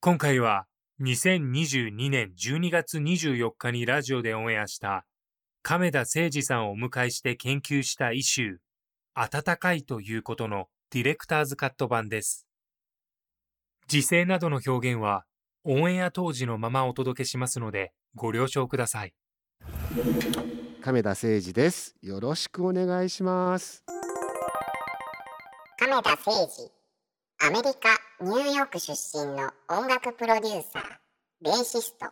今回は2022年12月24日にラジオでオンエアした亀田誠二さんをお迎えして研究したイシュー、暖かいということのディレクターズカット版です。時勢などの表現はオンエア当時のままお届けしますのでご了承ください。亀田誠二です。よろしくお願いします。亀田誠治アメリカ・ニューヨーク出身の音楽プロデューサーベーシスト。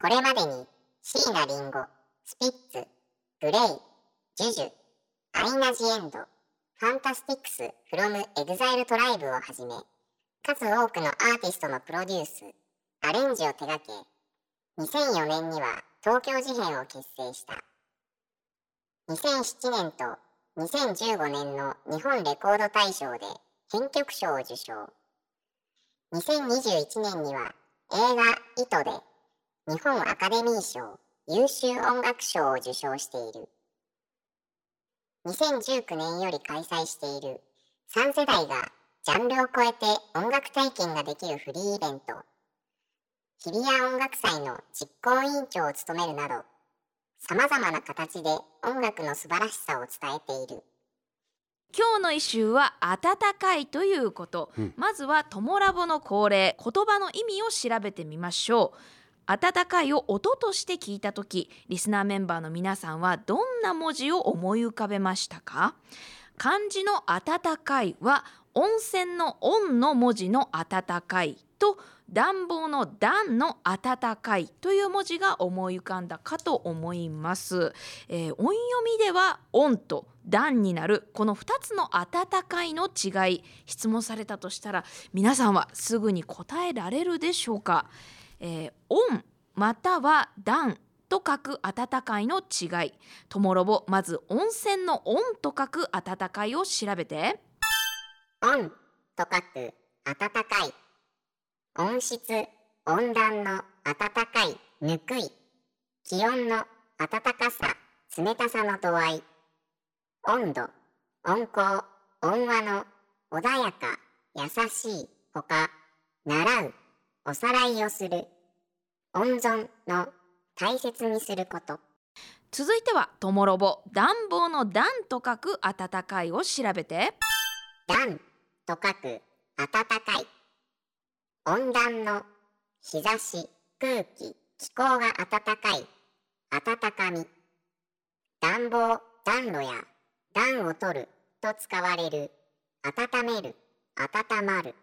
これまでに椎名林檎スピッツ GLAY JUJU アイナ・ジ・エンド FANTASTICS from EXILE TRIBE をはじめ数多くのアーティストのプロデュースアレンジを手掛け2004年には東京事変を結成した。2007年と2015年の日本レコード大賞で編曲賞を受賞。2021年には映画「糸」で日本アカデミー賞優秀音楽賞を受賞している。2019年より開催している3世代がジャンルを超えて音楽体験ができるフリーイベント。日比谷音楽祭の実行委員長を務めるなどさまざまな形で音楽の素晴らしさを伝えている。今日の一周は暖かいということ、うん。まずはトモラボの恒例言葉の意味を調べてみましょう。暖かいを音として聞いた時リスナーメンバーの皆さんはどんな文字を思い浮かべましたか？漢字の暖かいは温泉の温の文字の暖かいと暖房の暖の暖かいという文字が思い浮かんだかと思います、えー音読みでは温と暖になるこの2つの暖かいの違い質問されたとしたら皆さんはすぐに答えられるでしょうか、えー、温または暖と書く暖かいの違いともろぼまず温泉の温と書く暖かいを調べて温と書く暖かい温室温暖の暖かいぬくい気温の暖かさ冷たさの度合い温度温厚温和の穏やか優しいほか習うおさらいをする温存の大切にすること。続いてはともろぼ暖房の暖と書く暖かいを調べて。暖と書く暖かい温暖の日差し空気気候が暖かい。暖かみ。暖房暖炉や暖を取ると使われる。温める。温まる。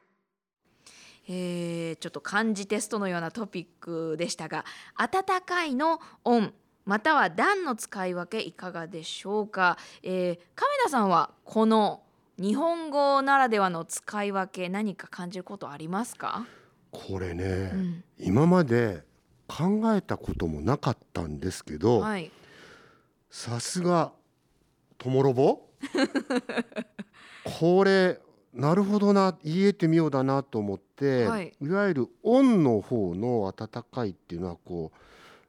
えーちょっと漢字テストのようなトピックでしたが暖かいの温。または暖の使い分けいかがでしょうか、えー、亀田さんはこの日本語ならではの使い分け何か感じることありますか、これね、うん。今まで考えたこともなかったんですけど、はい、さすがともろぼこれなるほどな言えてみようだなと思って、はい。い、わゆるオンの方の温かいっていうのはこ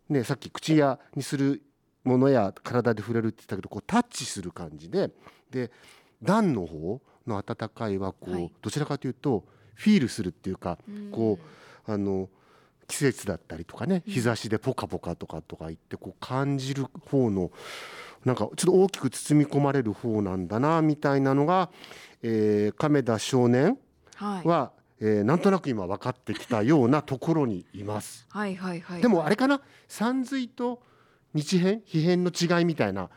うねさっき口やにするものや体で触れるって言ったけどこうタッチする感じでで暖の方の温かいはこう、はい。どちらかというとフィールするっていうかうん。こあの季節だったりとかねうん。日差しでポカポカとかとか言ってこう感じる方のなんかちょっと大きく包み込まれる方なんだなみたいなのが、えー亀田少年はえーなんとなく今分かってきたようなところにいます。はいはいはいでもあれかな？山水と日片皮片の違いみたいな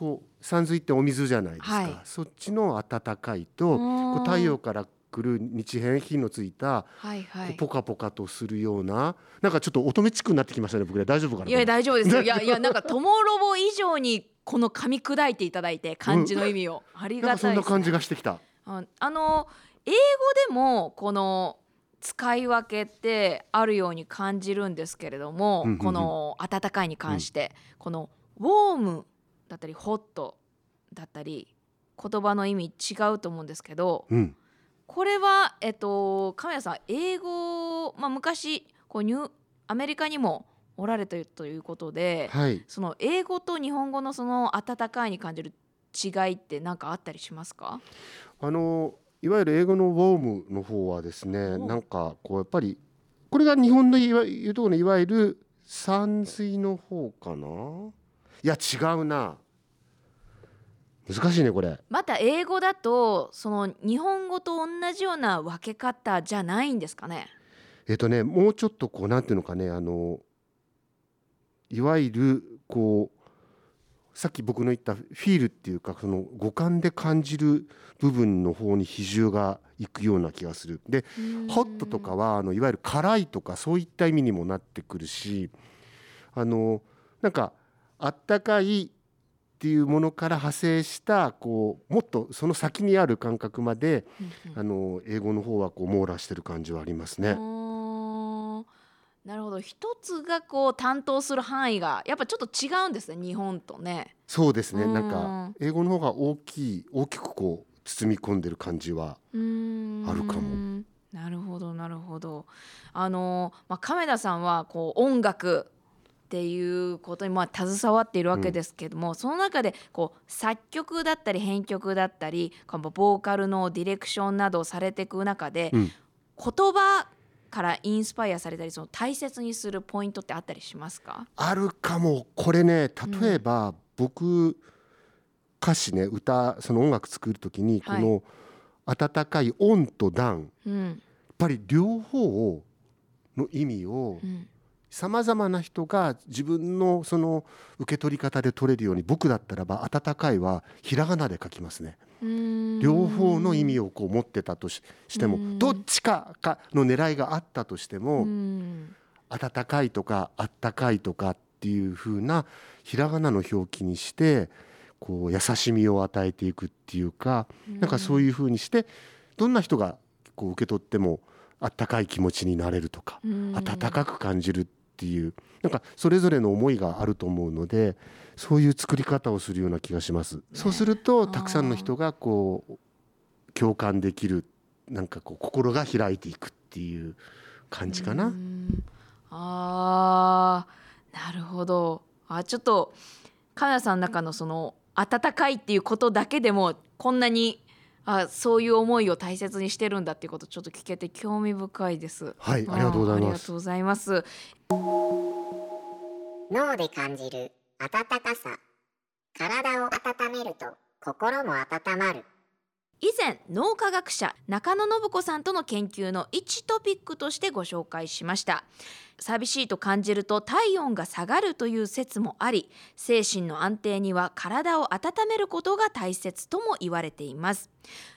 うーんこう山水ってお水じゃないですか、はい。そっちの温かいとこう太陽から来る日片火のついたはいはい。こうポカポカとするようななんかちょっと乙女チックになってきましたね僕ね大丈夫かないや大丈夫ですよ。いやいやなんかトモロボ以上にこの噛み砕いていただいて漢字の意味を、ありなんかそがたいね、んな感じがしてきた。ああの英語でもこの使い分けってあるように感じるんですけれども、うんうんうん。この温かいに関して、このウォームだったりホットだったり言葉の意味違うと思うんですけどうん、これはえっと亀谷さん英語、まあ、昔こうニューアメリカにもおられてるということで、はい。その英語と日本語のその温かいに感じる違いって何かあったりしますか？あのいわゆる英語のウォームの方はですねお。なんかこうやっぱりこれが日本のいわいうところのいわゆる山水の方かな？いや違うな難しいねこれまた英語だとその日本語と同じような分け方じゃないんですかね？えっとねもうちょっとこうなんていうのかねあのいわゆるこうさっき僕の言ったフィールっていうかその五感で感じる部分の方に比重がいくような気がする。でホットとかはあのいわゆる辛いとかそういった意味にもなってくるしあのなんかあったかいっていうものから派生したこうもっとその先にある感覚までうんうん。あの英語の方はこう網羅してる感じはありますね。なるほど。一つがこう担当する範囲がやっぱちょっと違うんですね日本とね。そうですね。うん。なんか英語の方が大きい大きくこう包み込んでる感じはあるかも。なるほどなるほど。あのまあ亀田さんはこう音楽っていうことにまあ携わっているわけですけども、その中でこう作曲だったり編曲だったりこのボーカルのディレクションなどをされていく中で、うん。言葉からインスパイアされたりその大切にするポイントってあったりしますか？あるかも。これね例えば僕歌詞ね歌その音楽作る時にこはい。の温かい「オン」と「ダン」うん。やっぱり両方をの意味をうんさまざまな人が自分のその受け取り方で取れるように僕だったらば「温かい」はひらがなで書きますね。両方の意味をこう持ってたとししてうん。もどっちかかの狙いがあったとしてうもん。温かいとかあったかいとかっていう風なひらがなの表記にしてこう優しみを与えていくっていうかなんかそういう風にしてどんな人がこう受け取ってもあったかい気持ちになれるとかうん。温かく感じるっていうなんかそれぞれの思いがあると思うのでそういう作り方をするような気がします。そうするとたくさんの人がこう共感できるなんかこう心が開いていくっていう感じかうな。んあーなるほどあちょっとかなさんの中のその温かいっていうことだけでもこんなにあそういう思いを大切にしてるんだっていうことちょっと聞けて興味深いです。はい、ありがとうございますありがと。うございます。脳で感じる温かさ体を温めると心も温まる以前脳科学者中野信子さんとの研究の一トピックとしてご紹介しました寂しいと感じると体温が下がるという説もあり精神の安定には体を温めることが大切とも言われています。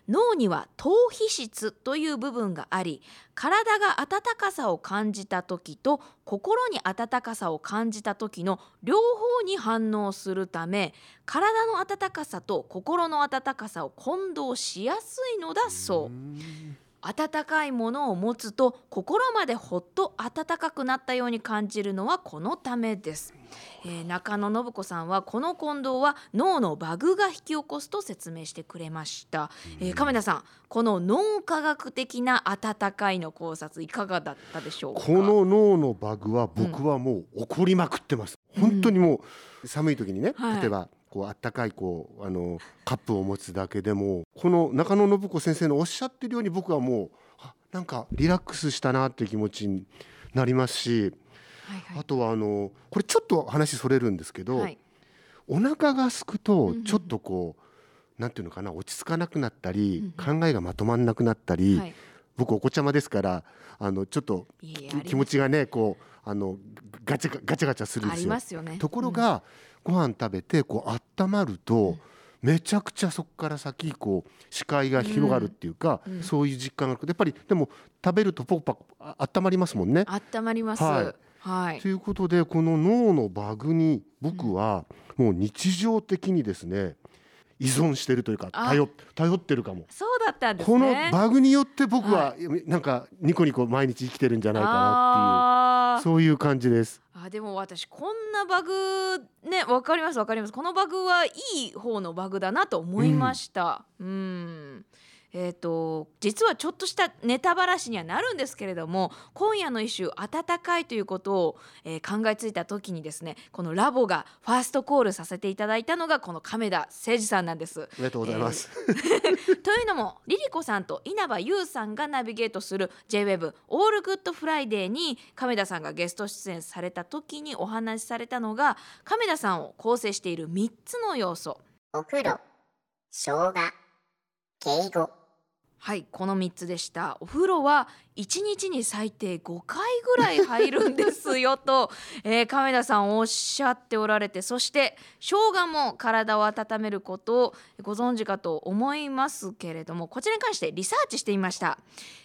脳には頭皮質という部分があり体が温かさを感じた時と心に温かさを感じた時の両方に反応するため体の温かさと心の温かさを混同しやすいのだそう。温かいものを持つと心までほっと温かくなったように感じるのはこのためです、えー中野信子さんはこの混同は脳のバグが引き起こすと説明してくれました、えー亀田さんこの脳科学的な温かいの考察いかがだったでしょうか？この脳のバグは僕はもう怒りまくってます。本当にもう寒い時にね、はい。例えばこうあったかいこうあのカップを持つだけでもこの中野信子先生のおっしゃってるように僕はもうあなんかリラックスしたなっていう気持ちになりますし、はいあとはあのこれちょっと話それるんですけど、はいはいお腹が空くとうんうんちょっとこう、なんていうのかな落ち着かなくなったり、うん考えがまとまんなくなったり、はい。僕お子ちゃまですからあのちょっと気持ちがねこうあのガチャガチャガチャするんですよ。ますよね。ところ、が、ご飯食べてこう温まると、めちゃくちゃそこから先こう視界が広がるっていうか、うん。うん。そういう実感がある。やっぱりでも食べるとポコパコあ温まりますもんね。うん温まります。はい。はい。ということでこの脳のバグに僕はもう日常的にですね依存してるというかあ。頼頼ってるかも。そうだったんですこのねバグによって僕はなんかニコニコ毎日生きてるんじゃないかなっていうそういう感じです。あでも私こんなバグねわかりますわかります。このバグはいい方のバグだなと思いました。うんえー、と実はちょっとしたネタばらしにはなるんですけれども今夜の一周暖かいということを、えー考えついた時にですねこのラボがファーストコールさせていただいたのがこの亀田誠治さんなんです。ありがとうございます。というのもリリコさんと稲葉友さんがナビゲートする JWEB オールグッドフライデーに亀田さんがゲスト出演された時にお話しされたのが亀田さんを構成している3つの要素お風呂、生姜、敬語、はいこの3つでした。お風呂は1日に最低5回ぐらい入るんですよと、えー亀田さんおっしゃっておられてそして生姜も体を温めることをご存知かと思いますけれどもこちらに関してリサーチしてみました、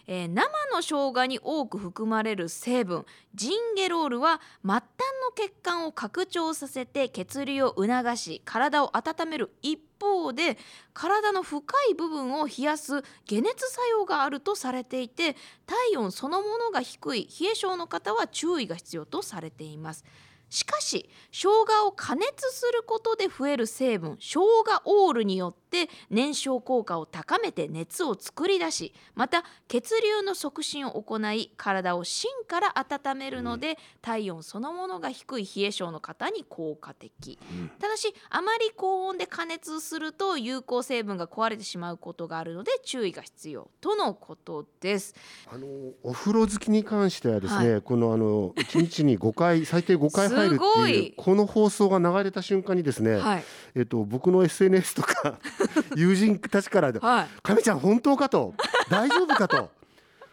えー生の生姜に多く含まれる成分ジンゲロールは末端の血管を拡張させて血流を促し体を温める一方で体の深い部分を冷やす解熱作用があるとされていて体温そのものが低い冷え症の方は注意が必要とされています。しかし生姜を加熱することで増える成分生姜オールによって燃焼効果を高めて熱を作り出しまた血流の促進を行い体を芯から温めるので、体温そのものが低い冷え性の方に効果的。ただしあまり高温で加熱すると有効成分が壊れてしまうことがあるので注意が必要とのことです。あのお風呂好きに関してはですね、はこのあの一日に5回 最低5回入るっていうい。この放送が流れた瞬間にですね、はい、えっと僕の SNS とか 友人たちからではい「亀ちゃん本当か?」と「大丈夫か?」と？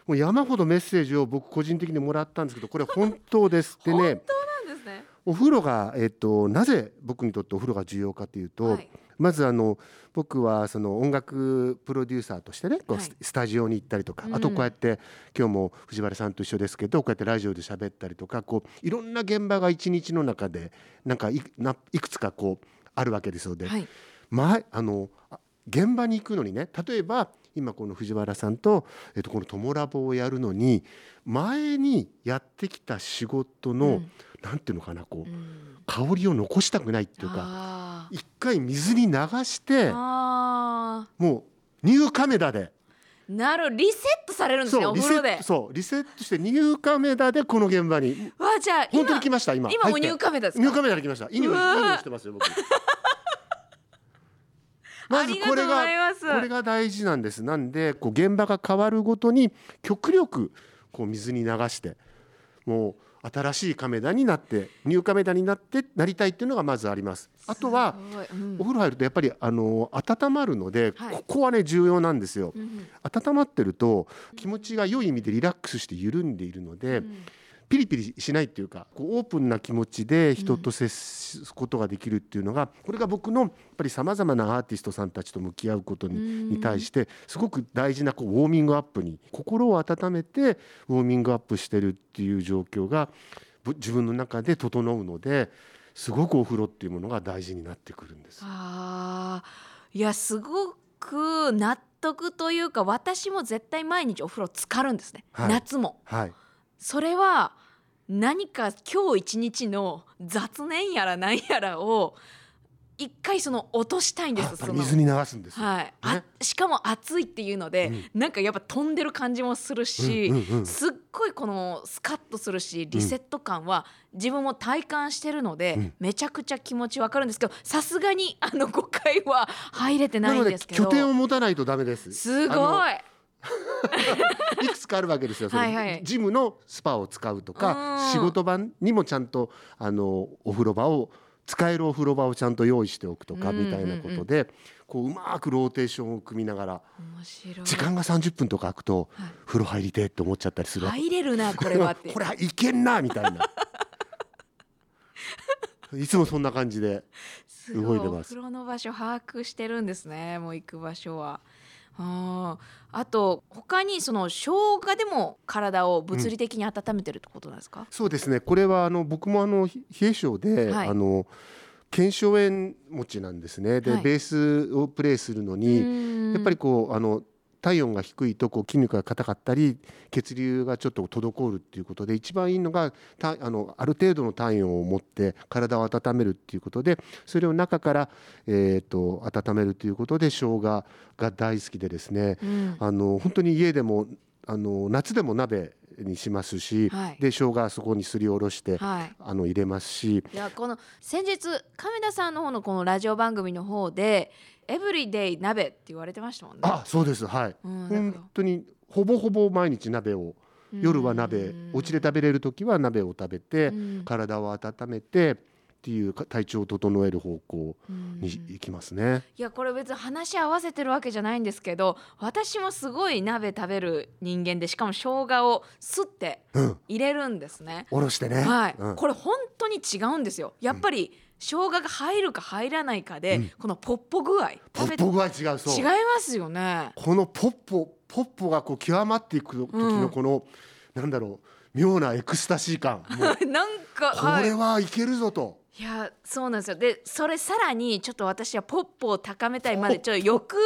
もう山ほどメッセージを僕個人的にもらったんですけどこれ本当です。でね。お風呂が、えっと、なぜ僕にとってお風呂が重要かというと、はいまずあの僕はその音楽プロデューサーとしてねこうはいススタジオに行ったりとか、うんあとこうやって今日も藤原さんと一緒ですけどこうやってラジオで喋ったりとかこういろんな現場が一日の中でなんかいくつかこうあるわけですので、はい前あのあ現場に行くのにね例えば今この藤原さんと、えっと、この「トモラボ」をやるのに前にやってきた仕事の、うん。なんていうのかなこう、うん。香りを残したくないっていうか一回水に流してあもうニューカメラで。ーなるリセットされるんですねお風呂で。そうリセットしてニューカメラでこの現場に。わあじゃあ今本当に来ました今。今もニューカメラですか？ニューカメラで来ました。いい匂いうわー。いい匂いしてますよ僕まずこれがこれが大事なんです。なんでこう現場が変わるごとに極力こう水に流してもう新しいカメラになってニューカメラになってなりたいっていうのがまずあります。あとはうんお風呂入るとやっぱりあの温まるので、はい。ここはね重要なんですよ。うん温まってると気持ちが良い意味でリラックスして緩んでいるので、うんピリピリしないっていうかこうオープンな気持ちで人と接すことができるっていうのが、これが僕のやっぱりさまざまなアーティストさんたちと向き合うことに,、対してすごく大事なこうウォーミングアップに心を温めてウォーミングアップしてるっていう状況がぶ自分の中で整うのですごくお風呂っていうものが大事になってくるんです。あー。いやすごく納得というか私も絶対毎日お風呂浸かるんですね、はい。夏も。はい。それは何か今日一日の雑念やら何やらを一回その落としたいんです水に流すんですよ。はい、あしかも暑いっていうので、なんかやっぱ飛んでる感じもするし、うんうんうん。すっごいこのスカッとするしリセット感は自分も体感してるので、うん。めちゃくちゃ気持ちわかるんですけどさすがにあの5回は入れてなないんですけど。拠点を持たないとダメです。すごい いくつかあるわけですよ。そのはいはい。ジムのスパを使うとうかん。仕事場にもちゃんとあのお風呂場を使えるお風呂場をちゃんと用意しておくとかうんうんうんみたいなことで、こううまくローテーションを組みながら時間が30分とか空くとはい。風呂入りてえって思っちゃったりする入れるなこれはって。これはいけんなみたいな。いつもそんな感じですごい。動いてます。お風呂の場所把握してるんですねもう行く場所はあー。あと他にその生姜でも体を物理的に温めてるってことなんですか、そうですね。これはあの僕もあのひ冷え性で、はい。あの腱鞘炎持ちなんですね。で、はい。ベースをプレイするのに、やっぱりこうあの体温が低いとこう筋肉が硬かったり血流がちょっと滞るっていうことで一番いいのがたあのある程度の体温を持って体を温めるっていうことでそれを中から、えー、と温めるということで生姜が大好きでですね。うん。あの本当に家でもあの夏でも鍋にしますし、はい。で生姜そこにすりおろして、はい。あの入れますし。いやこの先日亀田さんの方のこのラジオ番組の方で「エブリデイ鍋」って言われてましたもんね。あそうです。はい。うん、だ本か当にほぼほぼ毎日鍋をら夜は鍋うん。お家で食べれる時は鍋を食べてうん。体を温めてっていうか体調を整える方向うんに行きますね。いやこれ別に話し合わせてるわけじゃないんですけど私もすごい鍋食べる人間でしかも生姜をすってうん、入れるんですね。おろしてね。はい、うんこれ本当に違うんですよ。やっぱり生姜が入るか入らないかで、うんこのポッポ具合ポッポ具合違うそう違いますよね。このポッポポッポがこう極まっていく時うんのこの、なんだろう妙なエクスタシー感 なんかこはいれはいけるぞと。いやそうなんですよ。でそれさらにちょっと私はポッポを高めたいまでちょっと欲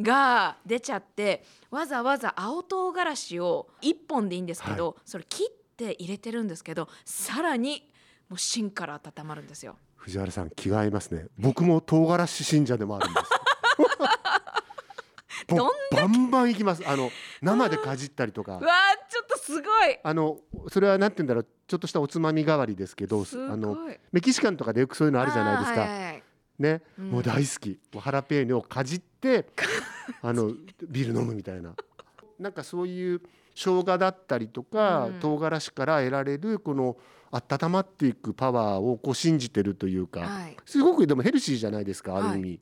が出ちゃってわざわざ青唐辛子を1本でいいんですけど、それ切って入れてるんですけどさらにもう芯から温まるんですよ。藤原さん気が合いますね。僕も唐辛子信者でもあるんです。どんバンバンいきます。あの生でかじったりとか。う わすごい。あのそれはなんて言うんだろう。ちょっとしたおつまみ代わりですけどあのメキシカンとかでよくそういうのあるじゃないですか、はい。はいはいね、うん。もう大好き。ハラペーニョをかじってあのビール飲むみたいな。なんかそういう生姜だったりとか、うん。唐辛子から得られるこの温まっていくパワーをこう信じてるというか、はい。すごくでもヘルシーじゃないですかある意味、でも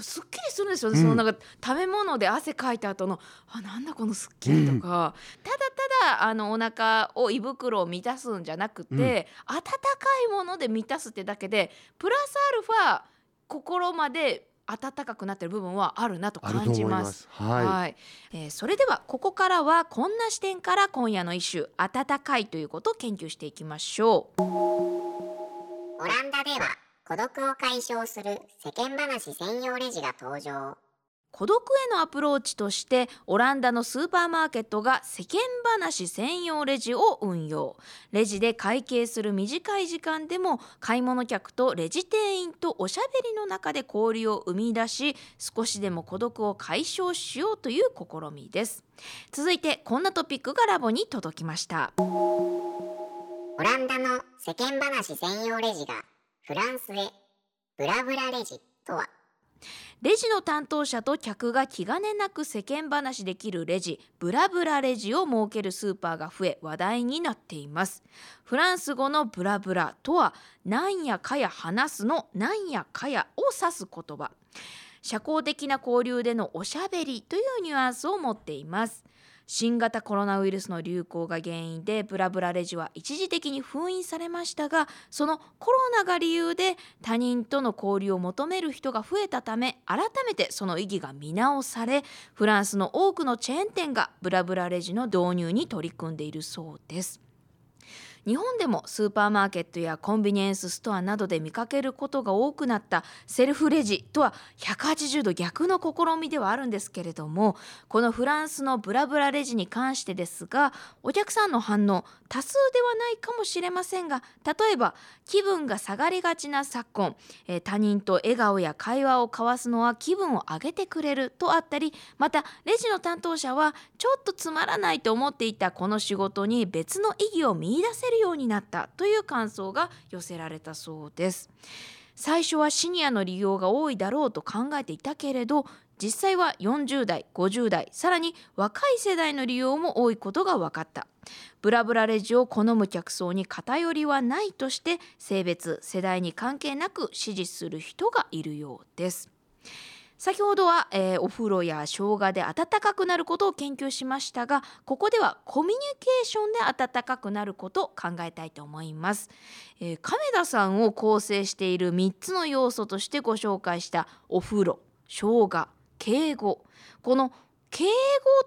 すっきりするんですよね、うんそのなんか食べ物で汗かいた後のあなんだこのすっきりとか、ただただあのお腹を胃袋を満たすんじゃなくて、うん温かいもので満たすってだけでプラスアルファ心まで温かくなってる部分はあるなと感じま。思いますす。はい、えーそれではここからはこんな視点から今夜の一首「温かい」ということを研究していきましょう。オランダでは孤独を解消する世間話専用レジが登場。孤独へのアプローチとしてオランダのスーパーマーケットが世間話専用レジを運用。レジで会計する短い時間でも買い物客とレジ店員とおしゃべりの中で交流を生み出し少しでも孤独を解消しようという試みです。続いてこんなトピックがラボに届きました。オランダの世間話専用レジがフランスへ。ブラブラレジとは？レジの担当者と客が気兼ねなく世間話できるレジブラブラレジを設けるスーパーが増え話題になっています。フランス語のブラブラとはなんやかや話すのなんやかやを指す言葉。社交的な交流でのおしゃべりというニュアンスを持っています。新型コロナウイルスの流行が原因でブラブラレジは一時的に封印されましたがそのコロナが理由で他人との交流を求める人が増えたため改めてその意義が見直されフランスの多くのチェーン店がブラブラレジの導入に取り組んでいるそうです。日本でもスーパーマーケットやコンビニエンスストアなどで見かけることが多くなったセルフレジとは180度逆の試みではあるんですけれどもこのフランスのブラブラレジに関してですがお客さんの反応多数ではないかもしれませんが例えば気分が下がりがちな昨今、えー他人と笑顔や会話を交わすのは気分を上げてくれるとあったりまたレジの担当者はちょっとつまらないと思っていたこの仕事に別の意義を見出せるようになったという感想が寄せられたそうです。最初はシニアの利用が多いだろうと考えていたけれど実際は40代50代さらに若い世代の利用も多いことが分かったブラブラレジを好む客層に偏りはないとして性別世代に関係なく支持する人がいるようです先ほどは、えー、お風呂や生姜で温かくなることを研究しましたがここではコミュニケーションで温かくなることを考えたいと思います、えー、亀田さんを構成している3つの要素としてご紹介したお風呂生姜敬語。この敬語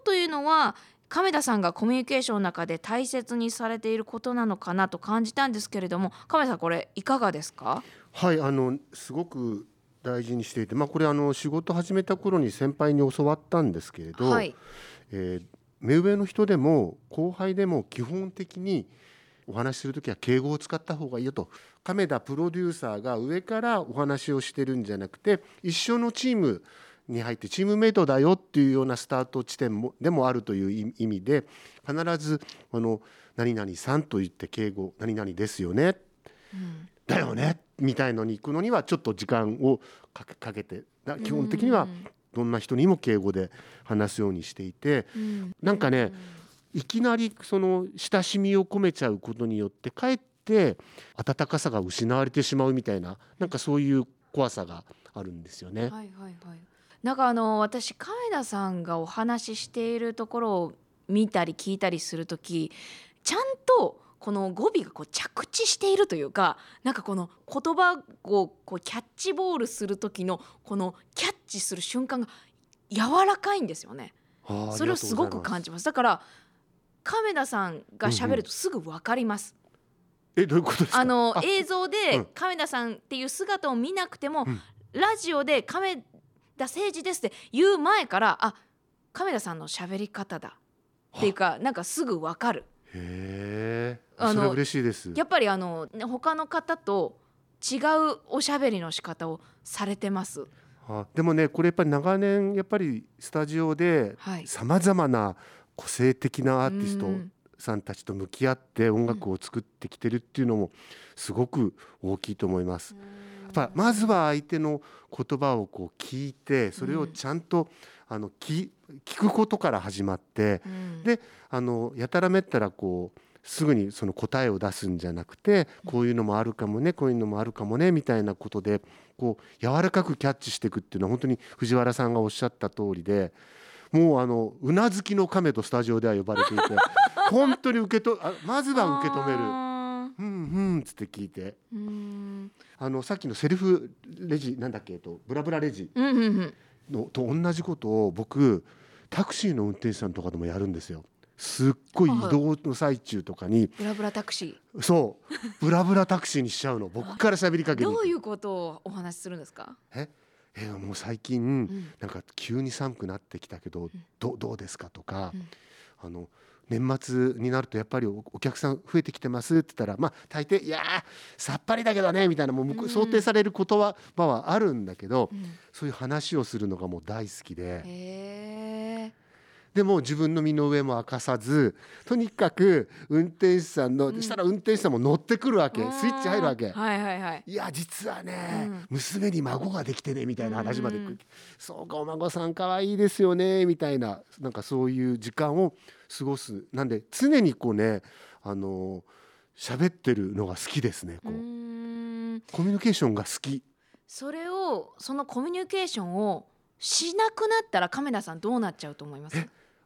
というのは亀田さんがコミュニケーションの中で大切にされていることなのかなと感じたんですけれども亀田さんこれいかがですか？はいあのすごく大事にしていて、まあ、これあの仕事始めた頃に先輩に教わったんですけれど、はい、えー、目上の人でも後輩でも基本的にお話しする時は敬語を使った方がいいよと。亀田プロデューサーが上からお話をしてるんじゃなくて一緒のチームに入ってチームメイトだよっていうようなスタート地点もでもあるという意味で必ずあの何々さんと言って敬語何々ですよね、うん、だよねみたいのに行くのにはちょっと時間をかけて基本的にはどんな人にも敬語で話すようにしていて、うん、なんかね、いきなりその親しみを込めちゃうことによってかえって温かさが失われてしまうみたいななんかそういう怖さがあるんですよね。はいはいはい、なんかあの私亀田さんがお話ししているところを見たり聞いたりする時ちゃんとこの語尾がこう着地しているというかなんかこの言葉をこうキャッチボールする時のこのキャッチする瞬間が柔らかいんですよね。それをすごく感じます。だから亀田さんが喋るとすぐわかります。うんうん、えどういうことですか？あの映像で亀田さんっていう姿を見なくても、うん、ラジオで亀田誠司ですって言う前からあ亀田さんの喋り方だっていうかなんかすぐわかる。へえ。あの嬉しいです。やっぱりあの他の方と違うおしゃべりの仕方をされてます。あでもねこれやっぱり長年やっぱりスタジオでさまざまな個性的なアーティストさんたちと向き合って音楽を作ってきてるっていうのもすごく大きいと思います。やっぱまずは相手の言葉をこう聞いてそれをちゃんと、あの聞くことから始まって、であのやたらめったらこうすぐにその答えを出すんじゃなくてこういうのもあるかもねこういうのもあるかもねみたいなことでこう柔らかくキャッチしていくっていうのは本当に藤原さんがおっしゃった通りでもうあのうなずきの亀とスタジオでは呼ばれていて 本当に受けとあまずは受け止める。うんうんつって聞いてあのさっきのセルフレジなんだっけとブラブラレジのと同じことを僕タクシーの運転手さんとかでもやるんですよ。すっごい移動の最中とかにブラブラタクシー。そう。ブラブラタクシーにしちゃうの。僕から喋りかけどういうことをお話しするんですか？え？えもう最近、うん、なんか急に寒くなってきたけど、うん、どどうですかとか、うん、あの年末になるとやっぱりお客さん増えてきてますって言ったらまあ大抵いやさっぱりだけどねみたいなもう想定される言葉はあるんだけど、そういう話をするのがもう大好きで。でも自分の身の上も明かさずとにかく運転手さんの、うん、したら運転手さんも乗ってくるわけ。スイッチ入るわけ、はいはいはい、いや実はね、うん、娘に孫ができてねみたいな話まで、うん、そうかお孫さん可愛いですよねみたいななんかそういう時間を過ごす。なんで常にこうねあの喋ってるのが好きですねこう。コミュニケーションが好き。それをそのコミュニケーションをしなくなったら亀田さんどうなっちゃうと思います？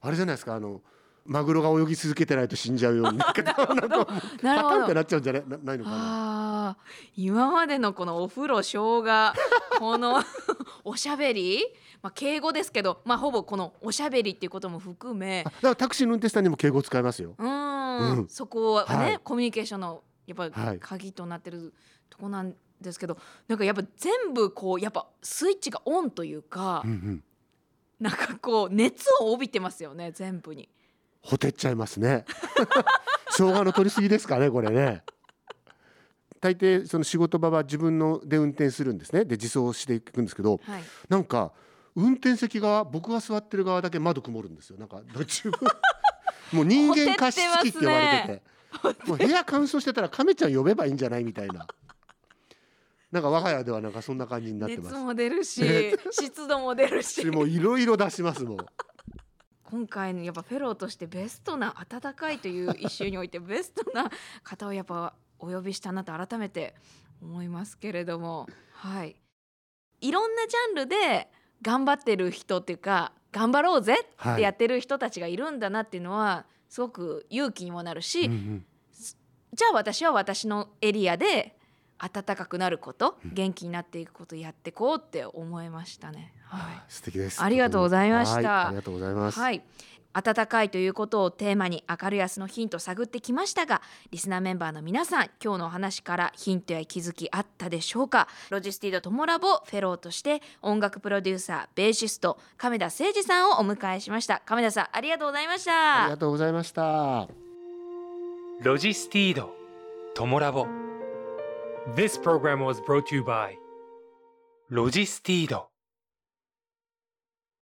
あれじゃないですかあのマグロが泳ぎ続けてないと死んじゃうように。なるほどパターンってなっちゃうんじゃないないのかな？今までのこのお風呂生姜 この おしゃべり？まあ、敬語ですけど、まあ、ほぼこのおしゃべりっていうことも含め。だからタクシーの運転手さんにも敬語を使いますよ。うん、そこはね、はい、コミュニケーションのやっぱり鍵となってるとこなんですけど、なんかやっぱ全部こうやっぱスイッチがオンというか、うんうんなんかこう熱を帯びてますよね全部に。ほてっちゃいますね。生姜の取りすぎですかねこれね。大抵その仕事場は自分ので運転するんですね。で自走していくんですけど、はい、なんか運転席側僕が座ってる側だけ窓曇るんですよ。なんか自分も。う人間加湿器って言われてて、ね、もう部屋乾燥してたら亀ちゃん呼べばいいんじゃないみたいななんか我が家ではなんかそんな感じになってます。熱も出るし 湿度も出るし。もういろいろ出しますもん今回のやっぱフェローとしてベストな温かいという一周においてベストな方をやっぱお呼びしたなと改めて思いますけれども。はい。いろんなジャンルで頑張ってる人っていうか頑張ろうぜってやってる人たちがいるんだなっていうのはすごく勇気にもなるし、うんうん。じゃあ私は私のエリアで暖かくなること、元気になっていくことやってこうって思いましたね。はい。素敵です。ありがとうございました。はいありがとうございます、はい。暖かいということをテーマに明るい明日のヒントを探ってきましたがリスナーメンバーの皆さん今日のお話からヒントや気づきあったでしょうか？ロジスティードトモラボフェローとして音楽プロデューサーベーシスト亀田誠治さんをお迎えしました。亀田さんありがとうございました。ありがとうございました。ロジスティードトモラボ This program was brought to you by ロジスティード